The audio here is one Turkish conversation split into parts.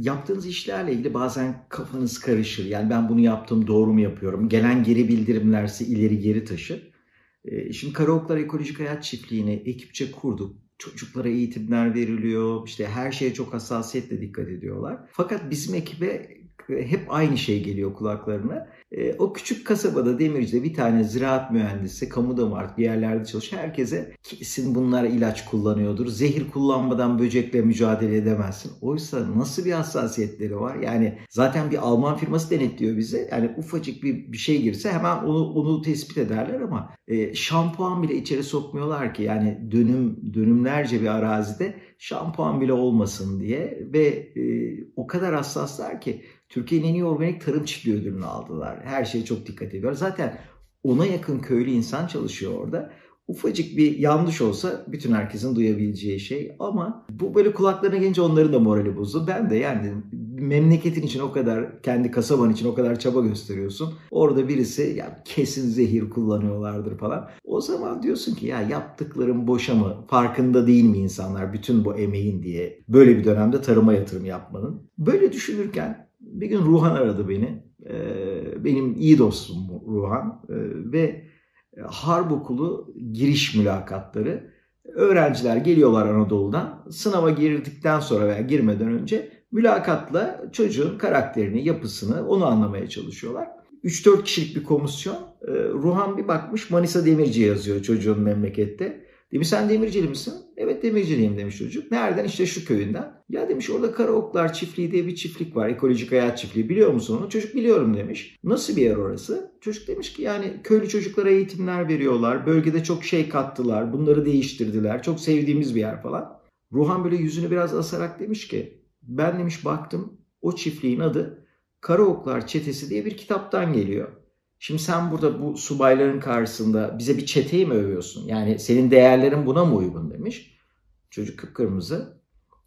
yaptığınız işlerle ilgili bazen kafanız karışır. Yani ben bunu yaptım doğru mu yapıyorum? Gelen geri bildirimlerse ileri geri taşır. Ee, şimdi Karaoklar Ekolojik Hayat Çiftliği'ni ekipçe kurduk. Çocuklara eğitimler veriliyor. İşte her şeye çok hassasiyetle dikkat ediyorlar. Fakat bizim ekibe hep aynı şey geliyor kulaklarına. E, o küçük kasabada Demirci'de bir tane ziraat mühendisi, kamuda artık bir yerlerde çalışıyor. Herkese kesin bunlar ilaç kullanıyordur. Zehir kullanmadan böcekle mücadele edemezsin. Oysa nasıl bir hassasiyetleri var? Yani zaten bir Alman firması denetliyor bize. Yani ufacık bir, bir şey girse hemen onu, onu tespit ederler ama e, şampuan bile içeri sokmuyorlar ki. Yani dönüm dönümlerce bir arazide şampuan bile olmasın diye ve e, o kadar hassaslar ki Türkiye'nin en iyi organik tarım çiftliği ödülünü aldılar. Her şeye çok dikkat ediyor. Zaten ona yakın köylü insan çalışıyor orada. Ufacık bir yanlış olsa bütün herkesin duyabileceği şey ama bu böyle kulaklarına gelince onların da morali bozdu. Ben de yani memleketin için o kadar, kendi kasaban için o kadar çaba gösteriyorsun. Orada birisi ya kesin zehir kullanıyorlardır falan. O zaman diyorsun ki ya yaptıklarım boşa mı? Farkında değil mi insanlar bütün bu emeğin diye böyle bir dönemde tarıma yatırım yapmanın. Böyle düşünürken bir gün Ruhan aradı beni. Ee, benim iyi dostum Ruhan ee, ve Harp Okulu giriş mülakatları. Öğrenciler geliyorlar Anadolu'dan. Sınava girdikten sonra veya girmeden önce mülakatla çocuğun karakterini, yapısını onu anlamaya çalışıyorlar. 3-4 kişilik bir komisyon. Ee, Ruhan bir bakmış Manisa Demirci yazıyor çocuğun memlekette. Demiş sen demircili misin? Evet demirciliyim demiş çocuk. Nereden? İşte şu köyünden. Ya demiş orada Karaoklar Çiftliği diye bir çiftlik var. Ekolojik Hayat Çiftliği. Biliyor musun onu? Çocuk biliyorum demiş. Nasıl bir yer orası? Çocuk demiş ki yani köylü çocuklara eğitimler veriyorlar. Bölgede çok şey kattılar. Bunları değiştirdiler. Çok sevdiğimiz bir yer falan. Ruhan böyle yüzünü biraz asarak demiş ki ben demiş baktım o çiftliğin adı Karaoklar Çetesi diye bir kitaptan geliyor. Şimdi sen burada bu subayların karşısında bize bir çeteyi mi övüyorsun? Yani senin değerlerin buna mı uygun demiş. Çocuk kıpkırmızı.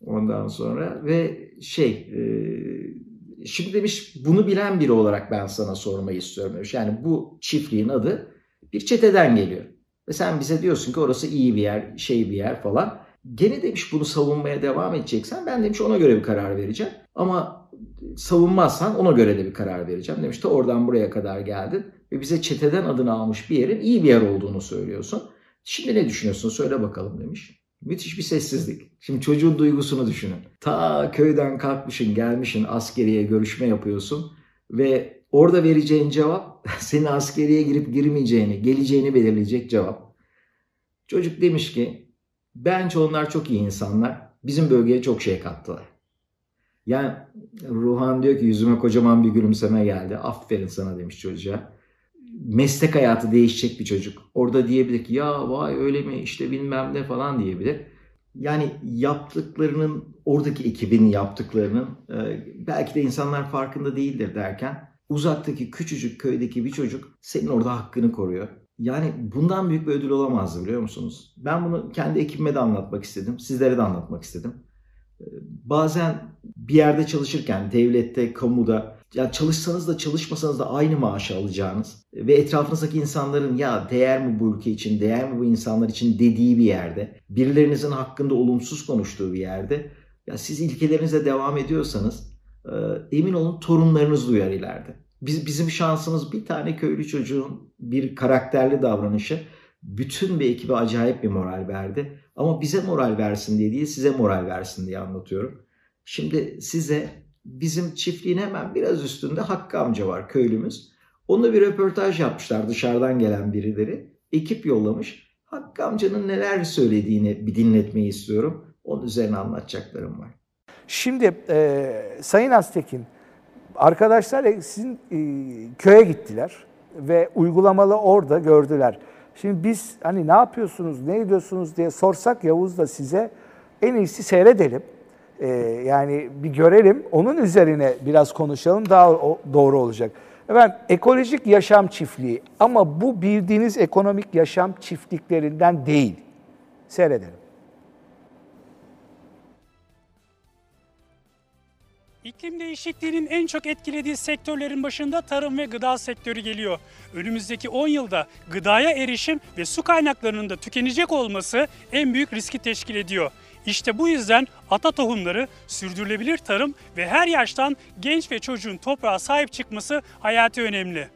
Ondan sonra ve şey e, şimdi demiş bunu bilen biri olarak ben sana sormayı istiyorum demiş. Yani bu çiftliğin adı bir çeteden geliyor. Ve sen bize diyorsun ki orası iyi bir yer, şey bir yer falan. Gene demiş bunu savunmaya devam edeceksen ben demiş ona göre bir karar vereceğim. Ama savunmazsan ona göre de bir karar vereceğim. Demiş de oradan buraya kadar geldin ve bize çeteden adını almış bir yerin iyi bir yer olduğunu söylüyorsun. Şimdi ne düşünüyorsun söyle bakalım demiş. Müthiş bir sessizlik. Şimdi çocuğun duygusunu düşünün. Ta köyden kalkmışın gelmişin askeriye görüşme yapıyorsun ve orada vereceğin cevap senin askeriye girip girmeyeceğini, geleceğini belirleyecek cevap. Çocuk demiş ki bence onlar çok iyi insanlar. Bizim bölgeye çok şey kattılar. Yani Ruhan diyor ki yüzüme kocaman bir gülümseme geldi. Aferin sana demiş çocuğa. Meslek hayatı değişecek bir çocuk. Orada diyebilir ki ya vay öyle mi işte bilmem ne falan diyebilir. Yani yaptıklarının oradaki ekibin yaptıklarının e, belki de insanlar farkında değildir derken uzaktaki küçücük köydeki bir çocuk senin orada hakkını koruyor. Yani bundan büyük bir ödül olamazdı biliyor musunuz? Ben bunu kendi ekibime de anlatmak istedim. Sizlere de anlatmak istedim. E, bazen bir yerde çalışırken devlette, kamuda ya çalışsanız da çalışmasanız da aynı maaşı alacağınız ve etrafınızdaki insanların ya değer mi bu ülke için, değer mi bu insanlar için dediği bir yerde, birilerinizin hakkında olumsuz konuştuğu bir yerde ya siz ilkelerinize devam ediyorsanız e, emin olun torunlarınız duyar ileride. Biz, bizim şansımız bir tane köylü çocuğun bir karakterli davranışı bütün bir ekibe acayip bir moral verdi. Ama bize moral versin diye değil size moral versin diye anlatıyorum. Şimdi size bizim çiftliğin hemen biraz üstünde Hakkı amca var köylümüz. Onunla bir röportaj yapmışlar dışarıdan gelen birileri. Ekip yollamış. Hakkı amcanın neler söylediğini bir dinletmeyi istiyorum. Onun üzerine anlatacaklarım var. Şimdi e, Sayın Aztekin, arkadaşlar sizin e, köye gittiler ve uygulamalı orada gördüler. Şimdi biz hani ne yapıyorsunuz, ne ediyorsunuz diye sorsak Yavuz da size en iyisi seyredelim. Ee, yani bir görelim, onun üzerine biraz konuşalım daha doğru olacak. Efendim ekolojik yaşam çiftliği ama bu bildiğiniz ekonomik yaşam çiftliklerinden değil. Seyredelim. İklim değişikliğinin en çok etkilediği sektörlerin başında tarım ve gıda sektörü geliyor. Önümüzdeki 10 yılda gıdaya erişim ve su kaynaklarının da tükenecek olması en büyük riski teşkil ediyor. İşte bu yüzden ata tohumları, sürdürülebilir tarım ve her yaştan genç ve çocuğun toprağa sahip çıkması hayati önemli.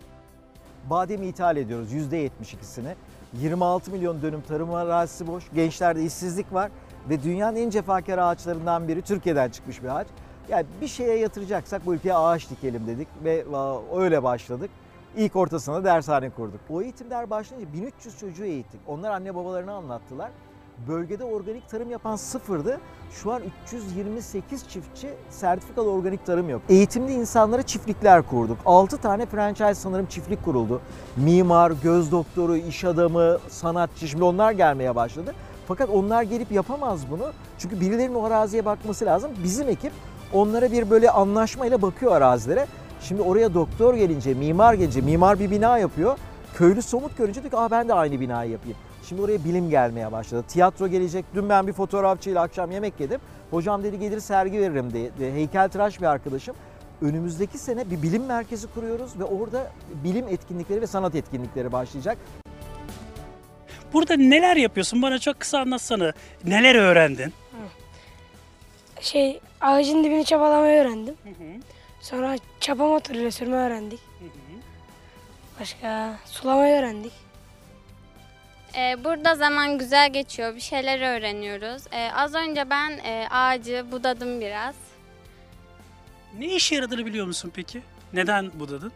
Bademi ithal ediyoruz %72'sini. 26 milyon dönüm tarım arazisi boş. Gençlerde işsizlik var ve dünyanın en cefakar ağaçlarından biri Türkiye'den çıkmış bir ağaç. Yani bir şeye yatıracaksak bu ülkeye ağaç dikelim dedik ve öyle başladık. İlk ortasında dershane kurduk. O eğitimler başlayınca 1300 çocuğu eğittik. Onlar anne babalarına anlattılar. Bölgede organik tarım yapan sıfırdı. Şu an 328 çiftçi sertifikalı organik tarım yapıyor. Eğitimli insanlara çiftlikler kurduk. 6 tane franchise sanırım çiftlik kuruldu. Mimar, göz doktoru, iş adamı, sanatçı şimdi onlar gelmeye başladı. Fakat onlar gelip yapamaz bunu. Çünkü birilerinin o araziye bakması lazım. Bizim ekip onlara bir böyle anlaşmayla bakıyor arazilere. Şimdi oraya doktor gelince, mimar gelince, mimar bir bina yapıyor. Köylü somut görünce diyor ki Aa, ben de aynı binayı yapayım. Şimdi oraya bilim gelmeye başladı. Tiyatro gelecek. Dün ben bir fotoğrafçıyla akşam yemek yedim. Hocam dedi gelir sergi veririm diye. Heykeltıraş bir arkadaşım. Önümüzdeki sene bir bilim merkezi kuruyoruz ve orada bilim etkinlikleri ve sanat etkinlikleri başlayacak. Burada neler yapıyorsun? Bana çok kısa anlatsana. Neler öğrendin? Şey ağacın dibini çapalamayı öğrendim. Hı hı. Sonra çapa motoruyla sürme öğrendik. Hı hı. Başka sulamayı öğrendik. Ee, burada zaman güzel geçiyor. Bir şeyler öğreniyoruz. Ee, az önce ben e, ağacı budadım biraz. Ne işe yaradığını biliyor musun peki? Neden budadın?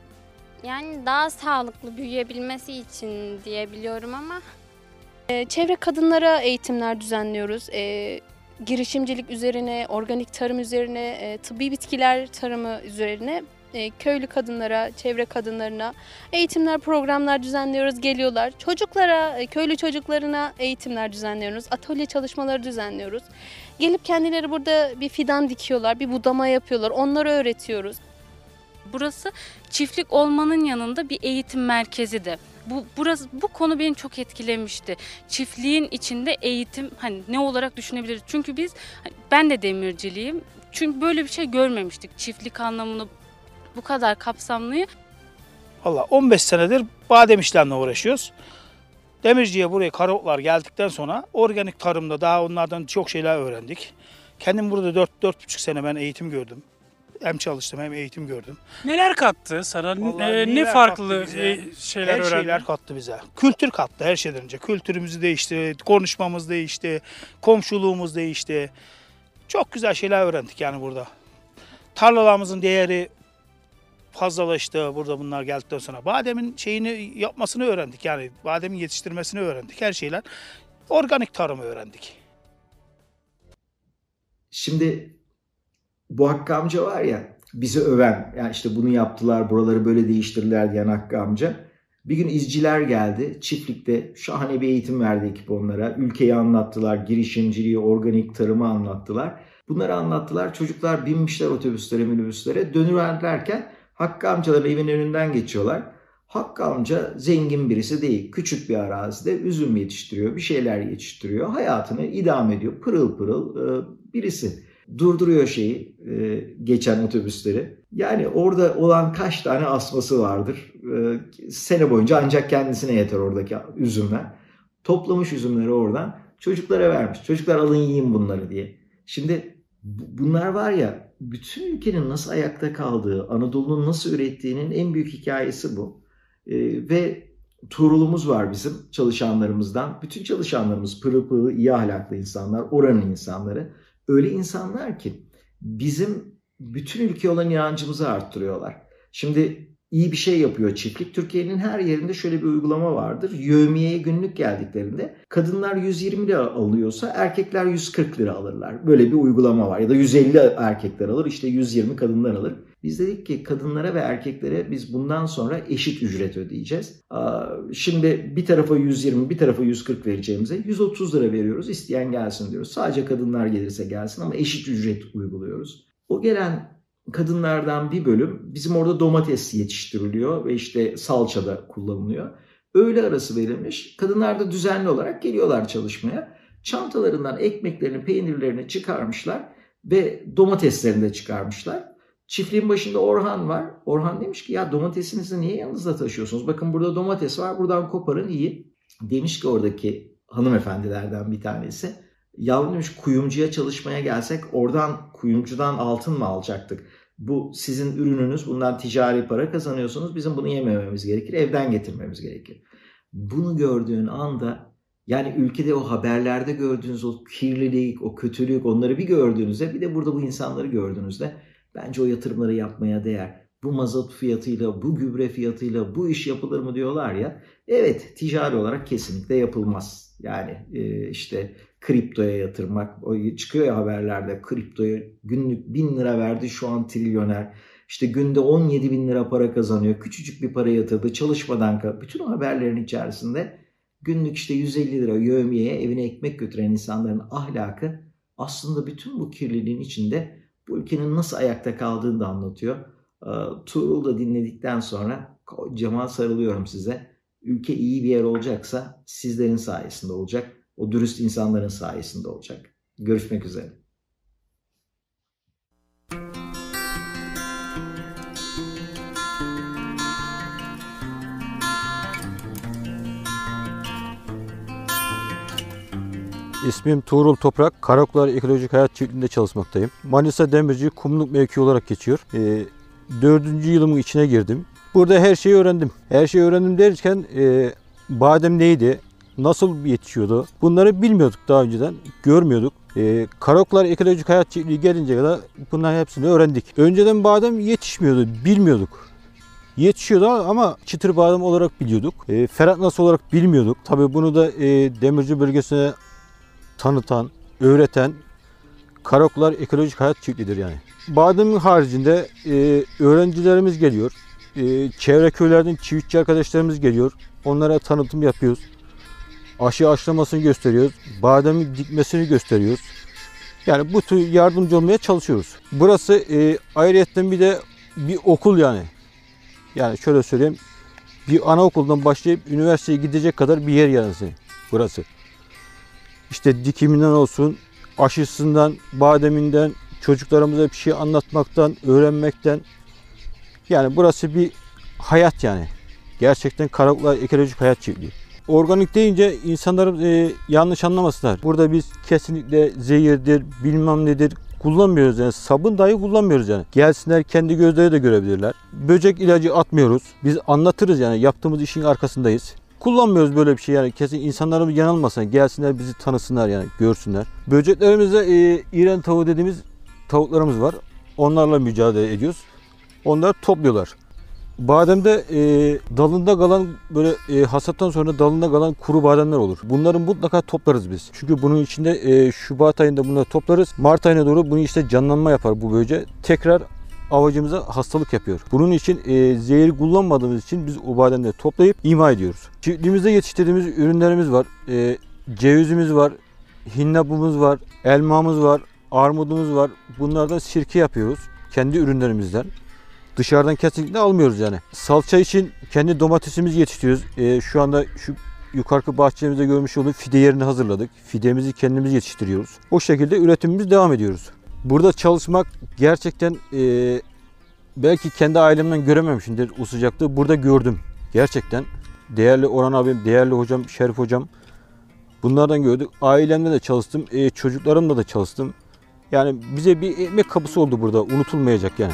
Yani daha sağlıklı büyüyebilmesi için diyebiliyorum ama. Ee, çevre kadınlara eğitimler düzenliyoruz. Ee, girişimcilik üzerine, organik tarım üzerine, e, tıbbi bitkiler tarımı üzerine e, köylü kadınlara, çevre kadınlarına eğitimler, programlar düzenliyoruz, geliyorlar. Çocuklara, e, köylü çocuklarına eğitimler düzenliyoruz, atölye çalışmaları düzenliyoruz. Gelip kendileri burada bir fidan dikiyorlar, bir budama yapıyorlar, onları öğretiyoruz. Burası çiftlik olmanın yanında bir eğitim merkezi de. Bu burası bu konu beni çok etkilemişti. Çiftliğin içinde eğitim hani ne olarak düşünebiliriz? Çünkü biz hani ben de demirciliyim. Çünkü böyle bir şey görmemiştik. Çiftlik anlamını bu kadar kapsamlıyı. Valla 15 senedir badem işlemle uğraşıyoruz. Demirci'ye buraya karotlar geldikten sonra organik tarımda daha onlardan çok şeyler öğrendik. Kendim burada 4-4,5 sene ben eğitim gördüm. Hem çalıştım hem eğitim gördüm. Neler kattı sana? Vallahi ne farklı şeyler her öğrendin? Her şeyler kattı bize. Kültür kattı her şeyden önce. Kültürümüzü değişti, konuşmamız değişti, komşuluğumuz değişti. Çok güzel şeyler öğrendik yani burada. Tarlalarımızın değeri fazlalaştı burada bunlar geldikten sonra. Bademin şeyini yapmasını öğrendik. Yani bademin yetiştirmesini öğrendik. Her şeyler organik tarımı öğrendik. Şimdi bu Hakkı amca var ya bizi öven yani işte bunu yaptılar buraları böyle değiştirdiler diyen Hakkı amca. Bir gün izciler geldi çiftlikte şahane bir eğitim verdi ekip onlara. Ülkeyi anlattılar, girişimciliği, organik tarımı anlattılar. Bunları anlattılar. Çocuklar binmişler otobüslere, minibüslere. Dönüverlerken Hakkı amcaların evinin önünden geçiyorlar. Hakkı amca zengin birisi değil. Küçük bir arazide üzüm yetiştiriyor, bir şeyler yetiştiriyor. Hayatını idame ediyor. Pırıl pırıl e, birisi. Durduruyor şeyi, e, geçen otobüsleri. Yani orada olan kaç tane asması vardır. E, sene boyunca ancak kendisine yeter oradaki üzümler. Toplamış üzümleri oradan çocuklara vermiş. Çocuklar alın yiyin bunları diye. Şimdi bunlar var ya bütün ülkenin nasıl ayakta kaldığı, Anadolu'nun nasıl ürettiğinin en büyük hikayesi bu. E, ve Tuğrul'umuz var bizim çalışanlarımızdan. Bütün çalışanlarımız pırıl pırıl iyi ahlaklı insanlar, oranın insanları. Öyle insanlar ki bizim bütün ülke olan inancımızı arttırıyorlar. Şimdi iyi bir şey yapıyor çiftlik. Türkiye'nin her yerinde şöyle bir uygulama vardır. Yövmiyeye günlük geldiklerinde kadınlar 120 lira alıyorsa erkekler 140 lira alırlar. Böyle bir uygulama var. Ya da 150 erkekler alır işte 120 kadınlar alır. Biz dedik ki kadınlara ve erkeklere biz bundan sonra eşit ücret ödeyeceğiz. Şimdi bir tarafa 120 bir tarafa 140 vereceğimize 130 lira veriyoruz. İsteyen gelsin diyoruz. Sadece kadınlar gelirse gelsin ama eşit ücret uyguluyoruz. O gelen kadınlardan bir bölüm bizim orada domates yetiştiriliyor ve işte salça da kullanılıyor. Öğle arası verilmiş. Kadınlar da düzenli olarak geliyorlar çalışmaya. Çantalarından ekmeklerini, peynirlerini çıkarmışlar ve domateslerini de çıkarmışlar. Çiftliğin başında Orhan var. Orhan demiş ki ya domatesinizi niye yanınızda taşıyorsunuz? Bakın burada domates var buradan koparın iyi. Demiş ki oradaki hanımefendilerden bir tanesi. Yavrum demiş kuyumcuya çalışmaya gelsek oradan kuyumcudan altın mı alacaktık? Bu sizin ürününüz bundan ticari para kazanıyorsunuz. Bizim bunu yemememiz gerekir. Evden getirmemiz gerekir. Bunu gördüğün anda yani ülkede o haberlerde gördüğünüz o kirlilik, o kötülük onları bir gördüğünüzde bir de burada bu insanları gördüğünüzde bence o yatırımları yapmaya değer. Bu mazot fiyatıyla, bu gübre fiyatıyla bu iş yapılır mı diyorlar ya. Evet ticari olarak kesinlikle yapılmaz. Yani e, işte kriptoya yatırmak. O çıkıyor ya haberlerde kriptoya günlük bin lira verdi şu an trilyoner. İşte günde 17 bin lira para kazanıyor. Küçücük bir para yatırdı çalışmadan. Bütün o haberlerin içerisinde günlük işte 150 lira yövmiyeye evine ekmek götüren insanların ahlakı aslında bütün bu kirliliğin içinde bu ülkenin nasıl ayakta kaldığını da anlatıyor. Tuğrul da dinledikten sonra kocaman sarılıyorum size. Ülke iyi bir yer olacaksa sizlerin sayesinde olacak. O dürüst insanların sayesinde olacak. Görüşmek üzere. İsmim Tuğrul Toprak. Karaklar Ekolojik Hayat Çiftliği'nde çalışmaktayım. Manisa Demirci Kumluk mevki olarak geçiyor. E, dördüncü yılımın içine girdim. Burada her şeyi öğrendim. Her şeyi öğrendim derken e, badem neydi, nasıl yetişiyordu bunları bilmiyorduk daha önceden, görmüyorduk. E, Karaklar Ekolojik Hayat Çiftliği gelince kadar bunların hepsini öğrendik. Önceden badem yetişmiyordu, bilmiyorduk. Yetişiyordu ama çıtır badem olarak biliyorduk. E, Ferhat nasıl olarak bilmiyorduk. Tabii bunu da e, Demirci bölgesine tanıtan, öğreten Karaklar Ekolojik Hayat Çiftliği'dir yani. Badem'in haricinde e, öğrencilerimiz geliyor. E, çevre köylerden çiftçi arkadaşlarımız geliyor. Onlara tanıtım yapıyoruz. Aşı aşılamasını gösteriyoruz. Bademin dikmesini gösteriyoruz. Yani bu tür yardımcı olmaya çalışıyoruz. Burası e, ayrıyetten bir de bir okul yani. Yani şöyle söyleyeyim. Bir anaokuldan başlayıp üniversiteye gidecek kadar bir yer yani burası. İşte dikiminden olsun, aşısından, bademinden, çocuklarımıza bir şey anlatmaktan, öğrenmekten. Yani burası bir hayat yani. Gerçekten Karaklar Ekolojik Hayat Çiftliği. Organik deyince insanlar e, yanlış anlamasınlar. Burada biz kesinlikle zehirdir, bilmem nedir kullanmıyoruz yani. Sabun dahi kullanmıyoruz yani. Gelsinler kendi gözleri de görebilirler. Böcek ilacı atmıyoruz. Biz anlatırız yani yaptığımız işin arkasındayız. Kullanmıyoruz böyle bir şey yani kesin insanlarımız yanılmasın. Gelsinler bizi tanısınlar yani görsünler. Böceklerimizde e, İran tavuğu dediğimiz tavuklarımız var. Onlarla mücadele ediyoruz. Onlar topluyorlar. Bademde e, dalında kalan böyle e, hasattan sonra dalında kalan kuru bademler olur. Bunları mutlaka toplarız biz. Çünkü bunun içinde e, Şubat ayında bunları toplarız. Mart ayına doğru bunu işte canlanma yapar bu böce. Tekrar avacımıza hastalık yapıyor. Bunun için e, zehir kullanmadığımız için biz o bademleri toplayıp ima ediyoruz. Çiftliğimizde yetiştirdiğimiz ürünlerimiz var. E, cevizimiz var, hinnapımız var, elmamız var, armudumuz var. Bunlardan sirke yapıyoruz kendi ürünlerimizden. Dışarıdan kesinlikle almıyoruz yani. Salça için kendi domatesimizi yetiştiriyoruz. E, şu anda şu yukarı bahçemizde görmüş olduğu fide yerini hazırladık. Fidemizi kendimiz yetiştiriyoruz. O şekilde üretimimiz devam ediyoruz. Burada çalışmak gerçekten e, belki kendi ailemden görememişimdir o sıcaklığı. Burada gördüm. Gerçekten değerli Orhan abim, değerli hocam, Şerif hocam bunlardan gördük. Ailemle de çalıştım, e, çocuklarımla da çalıştım. Yani bize bir ekmek kapısı oldu burada unutulmayacak yani.